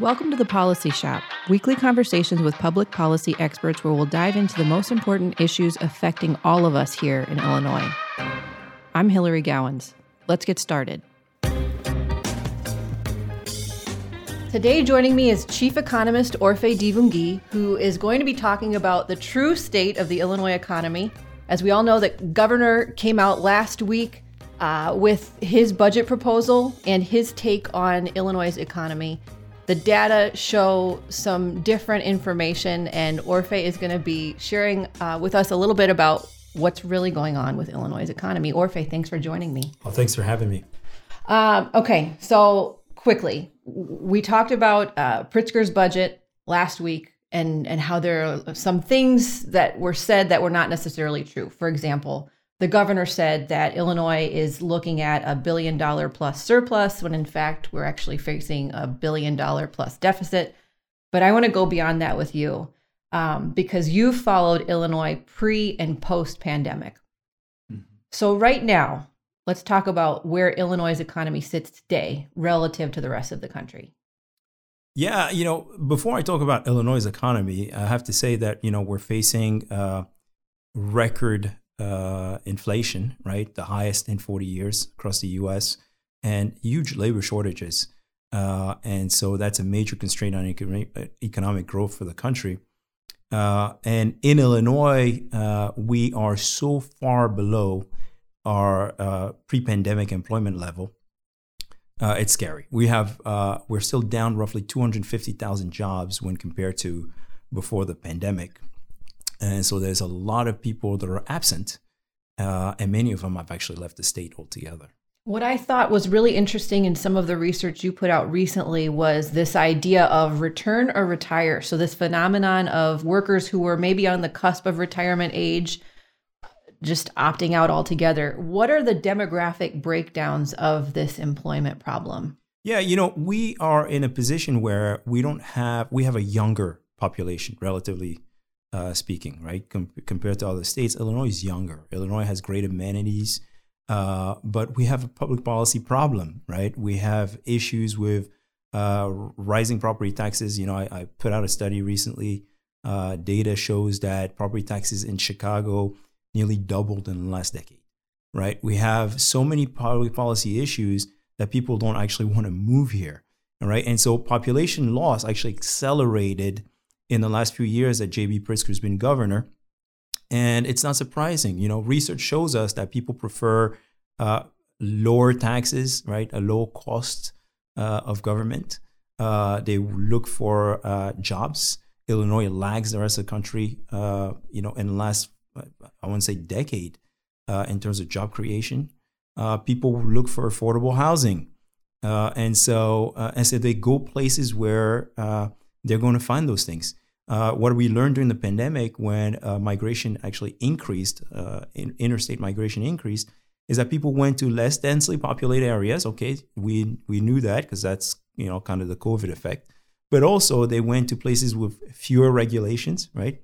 Welcome to the Policy Shop, weekly conversations with public policy experts where we'll dive into the most important issues affecting all of us here in Illinois. I'm Hillary Gowins. Let's get started. Today, joining me is Chief Economist Orphe Divounguy, who is going to be talking about the true state of the Illinois economy. As we all know, the governor came out last week uh, with his budget proposal and his take on Illinois' economy. The data show some different information, and Orphe is going to be sharing uh, with us a little bit about what's really going on with Illinois' economy. Orphe, thanks for joining me. Well, thanks for having me. Um, okay, so quickly, we talked about uh, Pritzker's budget last week and and how there are some things that were said that were not necessarily true. For example, the governor said that Illinois is looking at a billion dollar plus surplus when in fact we're actually facing a billion dollar plus deficit. But I want to go beyond that with you um, because you followed Illinois pre and post pandemic. Mm-hmm. So, right now, let's talk about where Illinois' economy sits today relative to the rest of the country. Yeah, you know, before I talk about Illinois' economy, I have to say that, you know, we're facing uh, record uh, inflation, right? The highest in 40 years across the US, and huge labor shortages. Uh, and so that's a major constraint on economic growth for the country. Uh, and in Illinois, uh, we are so far below our uh, pre-pandemic employment level. Uh, it's scary. We have we're still down roughly 250,000 jobs when compared to before the pandemic. And so there's a lot of people that are absent, uh, and many of them have actually left the state altogether. What I thought was really interesting in some of the research you put out recently was this idea of return or retire. So, this phenomenon of workers who were maybe on the cusp of retirement age just opting out altogether. What are the demographic breakdowns of this employment problem? Yeah, you know, we are in a position where we don't have, we have a younger population, relatively uh, speaking, right? Com- compared to other states, Illinois is younger. Illinois has great amenities, uh, but we have a public policy problem, right? We have issues with uh, rising property taxes. You know, I, I, put out a study recently. Uh, data shows that property taxes in Chicago nearly doubled in the last decade, right? We have so many public policy issues that people don't actually want to move here, right? And so population loss actually accelerated in the last few years that J.B. Pritzker has been governor. And it's not surprising. You know, research shows us that people prefer uh, lower taxes, right? A low cost uh, of government. Uh, they look for uh, jobs. Illinois lags the rest of the country, uh, you know, in the last, I want to say, decade uh, in terms of job creation. people look for affordable housing. and so, and so they go places where they're going to find those things. Uh, what we learned during the pandemic when uh, migration actually increased, uh, in, interstate migration increased, is that people went to less densely populated areas. Okay, we we knew that because that's you know kind of the COVID effect. But also they went to places with fewer regulations, right?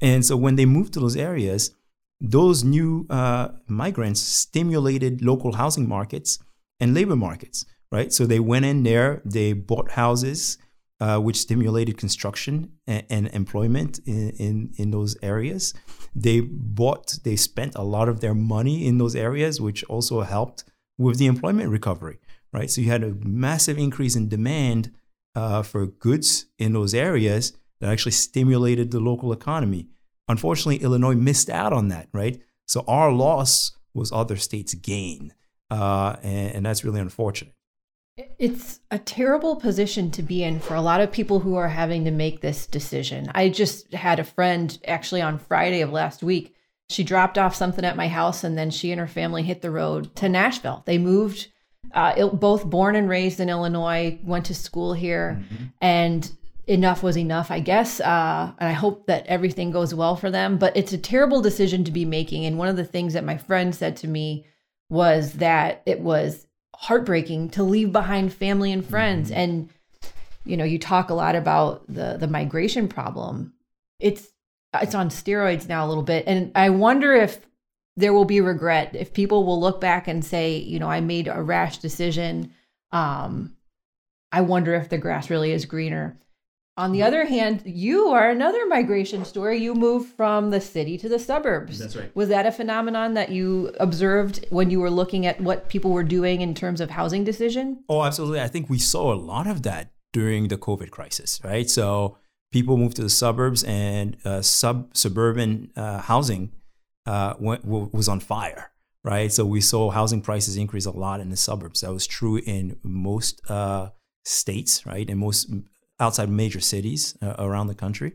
And so when they moved to those areas, those new uh, migrants stimulated local housing markets and labor markets, right? So they went in there, they bought houses, uh, which stimulated construction and, and employment in, in, in, those areas. They bought, they spent a lot of their money in those areas, which also helped with the employment recovery, right? So you had a massive increase in demand uh, for goods in those areas that actually stimulated the local economy. Unfortunately, Illinois missed out on that, right? So our loss was other states' gain, uh, and, and that's really unfortunate. It's a terrible position to be in for a lot of people who are having to make this decision. I just had a friend actually on Friday of last week. She dropped off something at my house and then she and her family hit the road to Nashville. They moved, uh, both born and raised in Illinois, went to school here, mm-hmm. and enough was enough, I guess. Uh, and I hope that everything goes well for them. But it's a terrible decision to be making. And one of the things that my friend said to me was that it was heartbreaking to leave behind family and friends mm-hmm. and you know you talk a lot about the the migration problem it's it's on steroids now a little bit and i wonder if there will be regret if people will look back and say you know i made a rash decision um I wonder if the grass really is greener. On the other hand, you are another migration story. You moved from the city to the suburbs. That's right. Was that a phenomenon that you observed when you were looking at what people were doing in terms of housing decision? Oh, absolutely. I think we saw a lot of that during the COVID crisis, right? So people moved to the suburbs, and uh, sub suburban uh, housing uh, went, was on fire, right? So we saw housing prices increase a lot in the suburbs. That was true in most uh, states, right? In most outside major cities uh, around the country.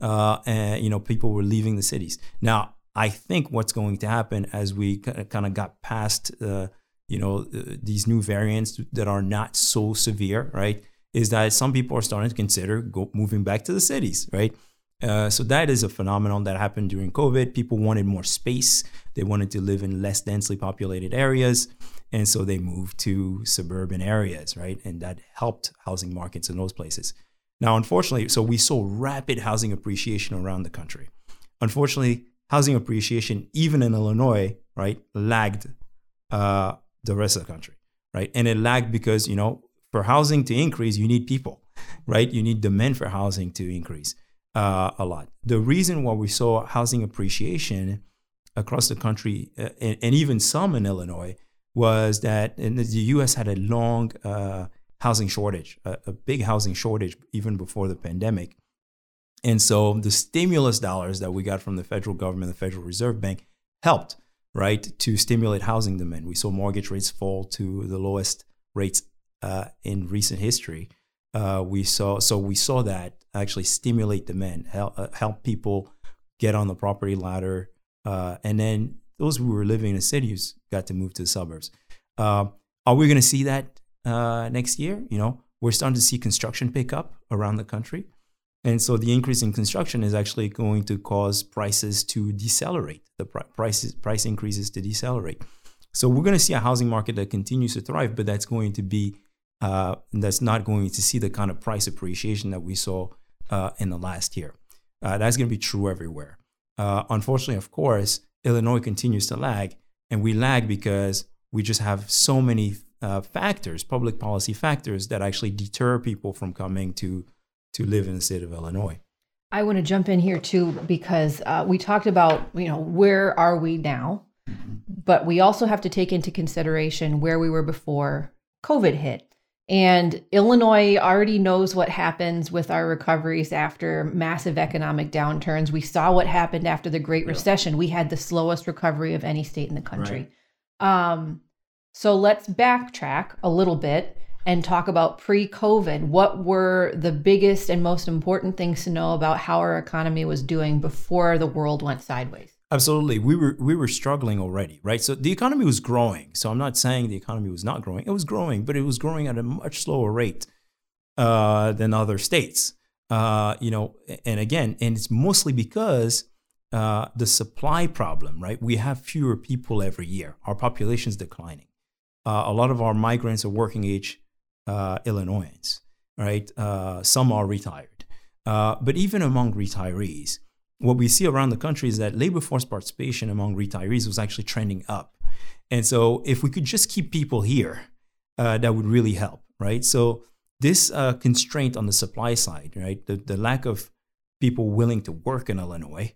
Uh, and, you know, people were leaving the cities. Now, I think what's going to happen as we kind of got past, uh, you know, these new variants that are not so severe, right, is that some people are starting to consider go, moving back to the cities, right? Uh, so that is a phenomenon that happened during COVID. People wanted more space. They wanted to live in less densely populated areas. And so they moved to suburban areas, right? And that helped housing markets in those places. Now, unfortunately, so we saw rapid housing appreciation around the country. Unfortunately, housing appreciation, even in Illinois, right, lagged uh, the rest of the country, right? And it lagged because, you know, for housing to increase, you need people, right? You need demand for housing to increase uh, a lot. The reason why we saw housing appreciation across the country, uh, and, and, even some in Illinois, was that the U.S. had a long uh, housing shortage, a, a, big housing shortage even before the pandemic. And so the stimulus dollars that we got from the federal government, the Federal Reserve Bank, helped, right, to stimulate housing demand. We saw mortgage rates fall to the lowest rates uh, in recent history. Uh, we saw so we saw that actually stimulate demand, help, uh, help people get on the property ladder, uh, and then those who were living in the cities got to move to the suburbs. Uh, are we going to see that uh, next year? You know, we're starting to see construction pick up around the country. And so the increase in construction is actually going to cause prices to decelerate, the prices, price increases to decelerate. So we're going to see a housing market that continues to thrive, but that's going to be uh, that's not going to see the kind of price appreciation that we saw uh, in the last year. Uh, that's going to be true everywhere. Uh, unfortunately, of course, Illinois continues to lag, and we lag because we just have so many uh, factors, public policy factors, that actually deter people from coming to to live in the state of Illinois. I want to jump in here too because uh, we talked about you know where are we now, mm-hmm. but we also have to take into consideration where we were before COVID hit. And Illinois already knows what happens with our recoveries after massive economic downturns. We saw what happened after the Great Recession. We had the slowest recovery of any state in the country. Right. Um, so let's backtrack a little bit and talk about pre COVID. What were the biggest and most important things to know about how our economy was doing before the world went sideways? Absolutely. We were we were struggling already, right? So the economy was growing. So I'm not saying the economy was not growing. It was growing, but it was growing at a much slower rate uh, than other states. Uh, you know, and again, and it's mostly because uh, the supply problem, right? We have fewer people every year. Our population is declining. Uh, a lot of our migrants are working age uh, Illinoisans, right? Uh, some are retired. but even among retirees, what we see around the country is that labor force participation among retirees was actually trending up. And so, if we could just keep people here, uh, that would really help, right? So, this uh, constraint on the supply side, right, the, the lack of people willing to work in Illinois,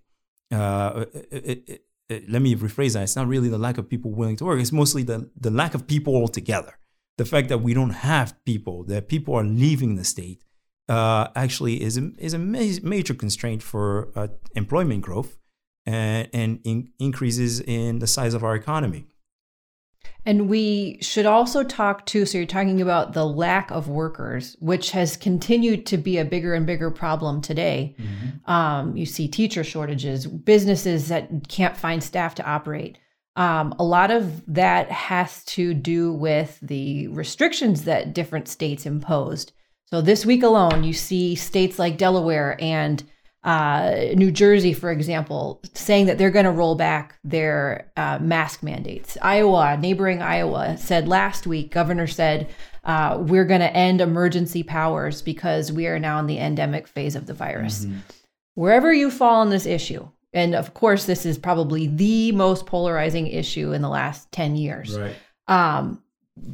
uh, it, it, it, let me rephrase that. It's not really the lack of people willing to work, it's mostly the, the lack of people altogether. The fact that we don't have people, that people are leaving the state, uh, actually is a, is a major constraint for uh, employment growth and, and in increases in the size of our economy. And we should also talk too. So, you're talking about the lack of workers, which has continued to be a bigger and bigger problem today. Mm-hmm. Um, you see teacher shortages, businesses that can't find staff to operate. Um, a lot of that has to do with the restrictions that different states imposed. So this week alone, you see states like Delaware and uh, New Jersey, for example, saying that they're going to roll back their uh, mask mandates. Iowa, neighboring Iowa, said last week, governor said, uh, we're going to end emergency powers because we are now in the endemic phase of the virus. Mm-hmm. Wherever you fall on this issue, and of course, this is probably the most polarizing issue in the last 10 years. Right. Um,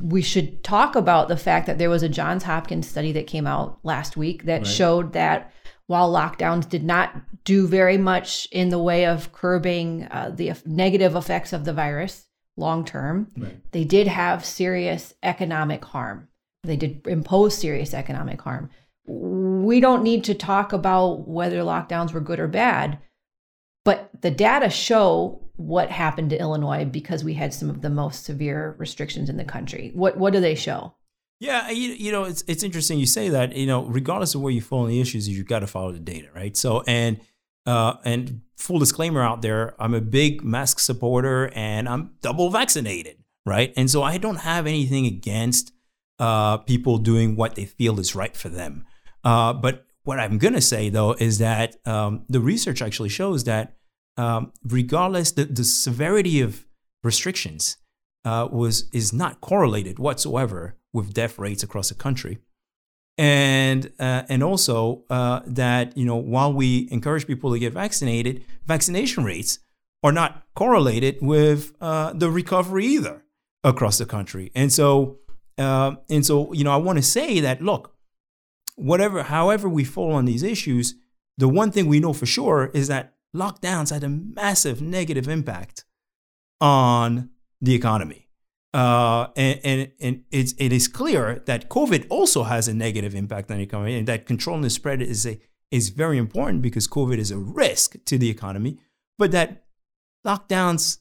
we should talk about the fact that there was a Johns Hopkins study that came out last week that right. showed that while lockdowns did not do very much in the way of curbing uh, the negative effects of the virus long term, right. they did have serious economic harm. They did impose serious economic harm. We don't need to talk about whether lockdowns were good or bad, but the data show what happened to Illinois because we had some of the most severe restrictions in the country. What what do they show? Yeah, you, you know, it's it's interesting you say that. You know, regardless of where you fall on the issues, you've got to follow the data, right? So, and uh, and full disclaimer out there, I'm a big mask supporter, and I'm double vaccinated, right? And so I don't have anything against uh, people doing what they feel is right for them. Uh, but what I'm gonna say though is that um, the research actually shows that um, regardless the, the severity of restrictions uh, was is not correlated whatsoever with death rates across the country, and uh, and also uh, that you know while we encourage people to get vaccinated, vaccination rates are not correlated with uh, the recovery either across the country, and so uh, and so you know I want to say that look, whatever however we fall on these issues, the one thing we know for sure is that lockdowns had a massive negative impact on the economy. Uh, and and, and it's, it is clear that COVID also has a negative impact on the economy, and that controlling the spread is a is very important because COVID is a risk to the economy. But that lockdowns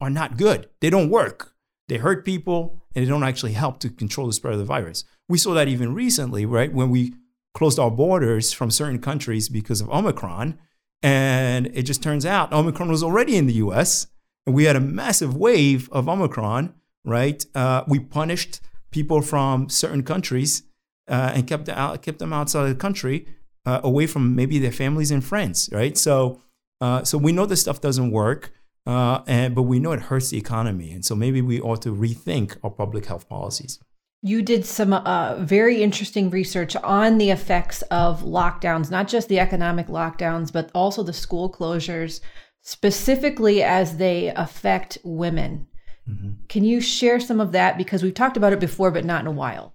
are not good; they don't work. They hurt people, and they don't actually help to control the spread of the virus. We saw that even recently, right when we closed our borders from certain countries because of Omicron. And it just turns out Omicron was already in the US, and we had a massive wave of Omicron, right? Uh, we punished people from certain countries uh, and kept, out, kept them outside of the country, uh, away from maybe their families and friends, right? So, uh, so we know this stuff doesn't work, uh, and, but we know it hurts the economy. And so maybe we ought to rethink our public health policies you did some uh, very interesting research on the effects of lockdowns, not just the economic lockdowns, but also the school closures, specifically as they affect women. Mm-hmm. Can you share some of that? Because we've talked about it before, but not in a while.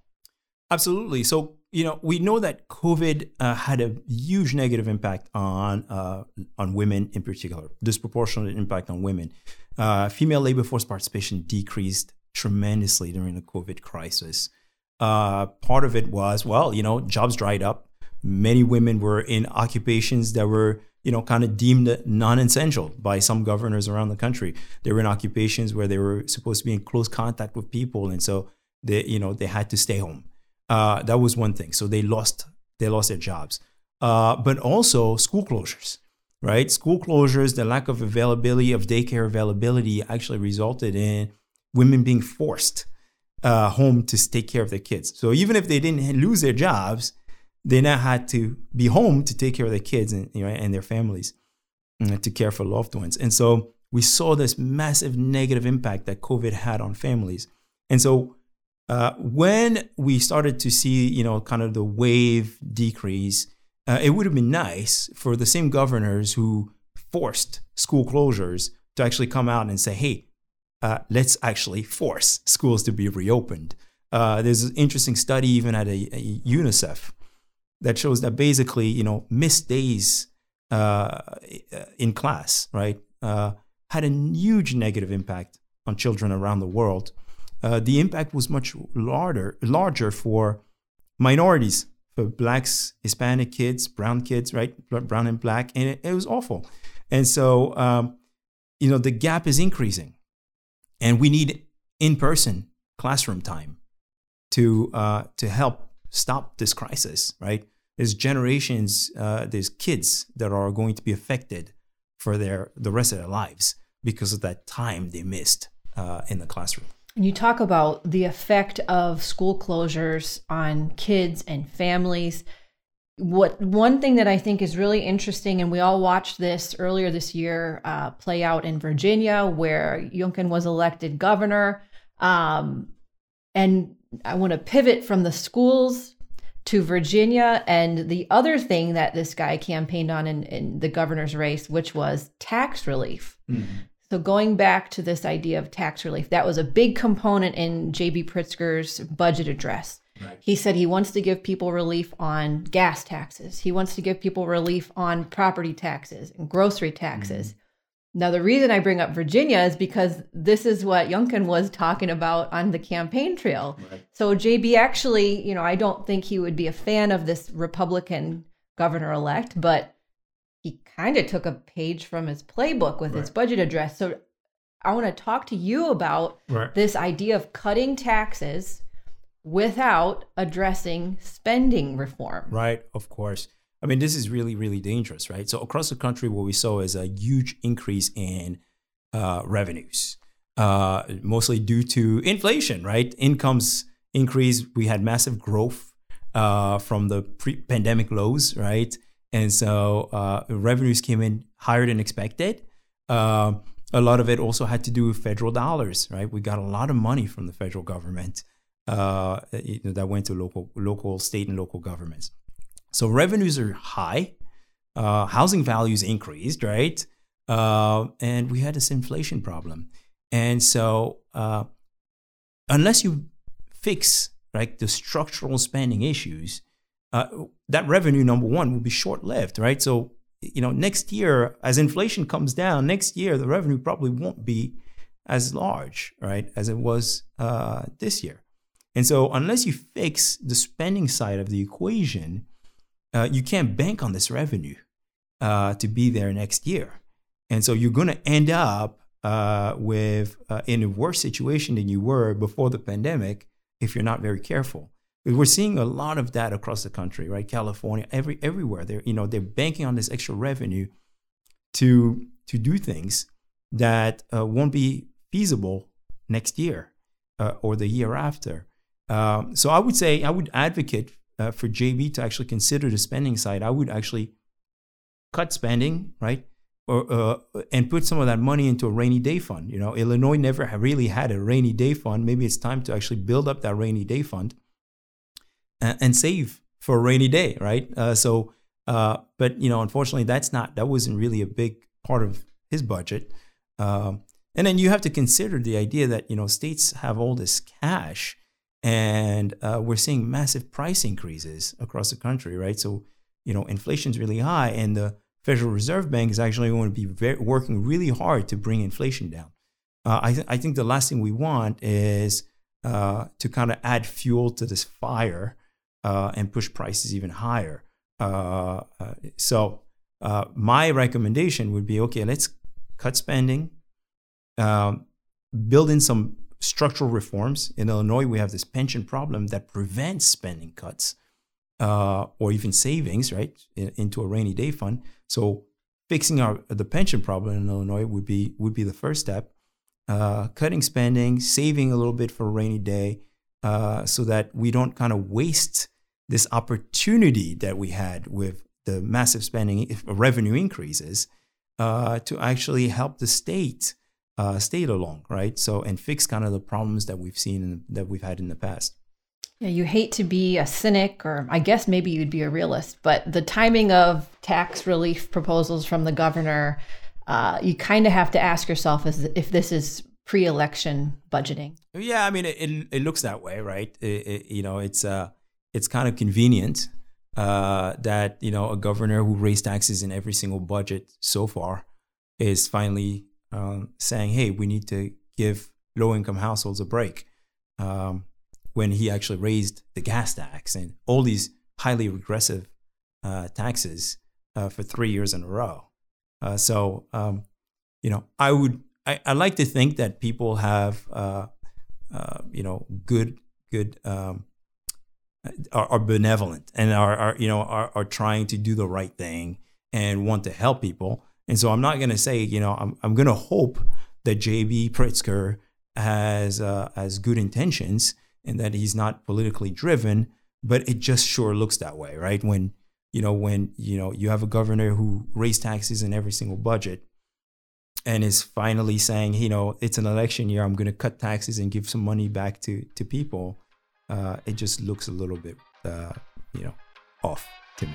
Absolutely. So, you know, we know that COVID uh, had a huge negative impact on uh, on women in particular, disproportionate impact on women. Uh, female labor force participation decreased tremendously during the COVID crisis. Uh, part of it was, well, you know, jobs dried up. Many women were in occupations that were, you know, kind of deemed non-essential by some governors around the country. They were in occupations where they were supposed to be in close contact with people, and so they, you know, they had to stay home. Uh, that was one thing. So they lost they lost their jobs. Uh, but also school closures, right? School closures, the lack of availability of daycare availability actually resulted in women being forced uh, home to take care of their kids. So even if they didn't lose their jobs, they now had to be home to take care of their kids and, you know, and their families and to care for loved ones. And so we saw this massive negative impact that COVID had on families. And so uh, when we started to see, you know, kind of the wave decrease, uh, it would have been nice for the same governors who forced school closures to actually come out and say, hey, uh, let's actually force schools to be reopened. Uh, there's an interesting study even at a, a, UNICEF that shows that basically, you know, missed days uh, in class, right, uh, had a huge negative impact on children around the world. Uh, the impact was much larger, larger for minorities, for blacks, Hispanic kids, brown kids, right, brown and black, and it, it was awful. And so, um, you know, the gap is increasing and we need in-person classroom time to uh, to help stop this crisis. Right? There's generations, uh, there's kids that are going to be affected for their the rest of their lives because of that time they missed uh, in the classroom. You talk about the effect of school closures on kids and families what one thing that I think is really interesting, and we all watched this earlier this year uh, play out in Virginia, where Youngkin was elected governor. Um, and I want to pivot from the schools to Virginia and the other thing that this guy campaigned on in, in the governor's race, which was tax relief. Mm-hmm. So going back to this idea of tax relief, that was a big component in JB Pritzker's budget address. Right. He said he wants to give people relief on gas taxes. He wants to give people relief on property taxes and grocery taxes. Mm-hmm. Now, the reason I bring up Virginia is because this is what Youngkin was talking about on the campaign trail. Right. So, JB actually, you know, I don't think he would be a fan of this Republican governor elect, but he kind of took a page from his playbook with right. his budget address. So I want to talk to you about this idea of cutting taxes without addressing spending reform. Right, of course. I mean, this is really, really dangerous, right? So across the country, what we saw is a huge increase in uh, revenues, uh, mostly due to inflation, right? Incomes increase. We had massive growth uh, from the pre-pandemic lows, right? and so uh, revenues came in higher than expected. Uh, a lot of it also had to do with federal dollars, right? We got a lot of money from the federal government uh, that went to local, local, state, and local governments. So revenues are high, uh, housing values increased, right? Uh, and we had this inflation problem, and so uh, unless you fix right the structural spending issues, uh, that revenue number one will be short lived, right? So you know next year as inflation comes down, next year the revenue probably won't be as large, right, as it was uh, this year. And so unless you fix the spending side of the equation, uh, you can't bank on this revenue uh, to be there next year. And so you're going to end up uh, with uh, in a worse situation than you were before the pandemic if you're not very careful. We're seeing a lot of that across the country, right? California, every everywhere. They're you know they're banking on this extra revenue to to do things that uh, won't be feasible next year uh, or the year after. Um, so I would say I would advocate uh, for JB to actually consider the spending side. I would actually cut spending, right? Or, uh, and put some of that money into a rainy day fund. You know, Illinois never really had a rainy day fund. Maybe it's time to actually build up that rainy day fund and save for a rainy day, right? Uh, so, uh, but you know, unfortunately, that's not that wasn't really a big part of his budget. Um, and then you have to consider the idea that you know states have all this cash, and uh, we're seeing massive price increases across the country, right? So, you know, inflation's really high, and the Federal Reserve Bank is actually going to be very, working really hard to bring inflation down. Uh, I, th- I think the last thing we want is uh, to kind of add fuel to this fire uh, and push prices even higher. Uh, uh, so my recommendation would be okay, let's cut spending, um, build in some structural reforms. In Illinois, we have this pension problem that prevents spending cuts uh, or even savings, right, in, into a rainy day fund. So fixing our the pension problem in Illinois would be would be the first step. Uh, cutting spending, saving a little bit for a rainy day, uh, so that we don't kind of waste this opportunity that we had with the massive spending revenue increases uh, to actually help the state uh, state along, right? So and fix kind of the problems that we've seen in, that we've had in the past. Yeah, you hate to be a cynic, or I guess maybe you'd be a realist, but the timing of tax relief proposals from the governor, uh, you kind of have to ask yourself if this is pre-election budgeting. Yeah, I mean, it, it, it looks that way, right? It, it, you know, it's uh, it's kind of convenient uh, that you know a governor who raised taxes in every single budget so far is finally um, saying, "Hey, we need to give low-income households a break." Um, when he actually raised the gas tax and all these highly regressive uh, taxes uh, for three years in a row. Uh, so, um, you know, I would I, I, like to think that people have uh, uh, you know good good um, are, are benevolent and are, are you know are, are trying to do the right thing and want to help people. And so I'm not going to say you know I'm I'm going to hope that JB Pritzker has uh, has good intentions and that he's not politically driven, but it just sure looks that way, right? When you know when you know you have a governor who raised taxes in every single budget and is finally saying, you know, it's an election year, I'm going to cut taxes and give some money back to to people uh, it just looks a little bit, uh, you know, off to me.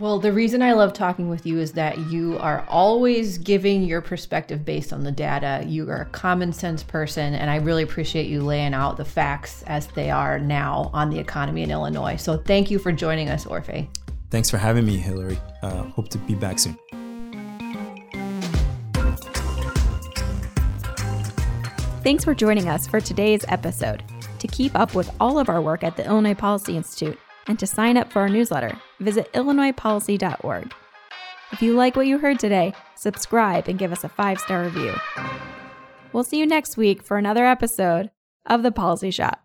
Well, the reason I love talking with you is that you are always giving your perspective based on the data. You are a common sense person, and I really appreciate you laying out the facts as they are now on the economy in Illinois. So thank you for joining us, Orphe. Thanks for having me, Hillary. Uh, hope to be back soon. Thanks for joining us for today's episode. To keep up with all of our work at the Illinois Policy Institute, and to sign up for our newsletter, visit illinoispolicy.org. If you like what you heard today, subscribe and give us a five star review. We'll see you next week for another episode of The Policy Shop.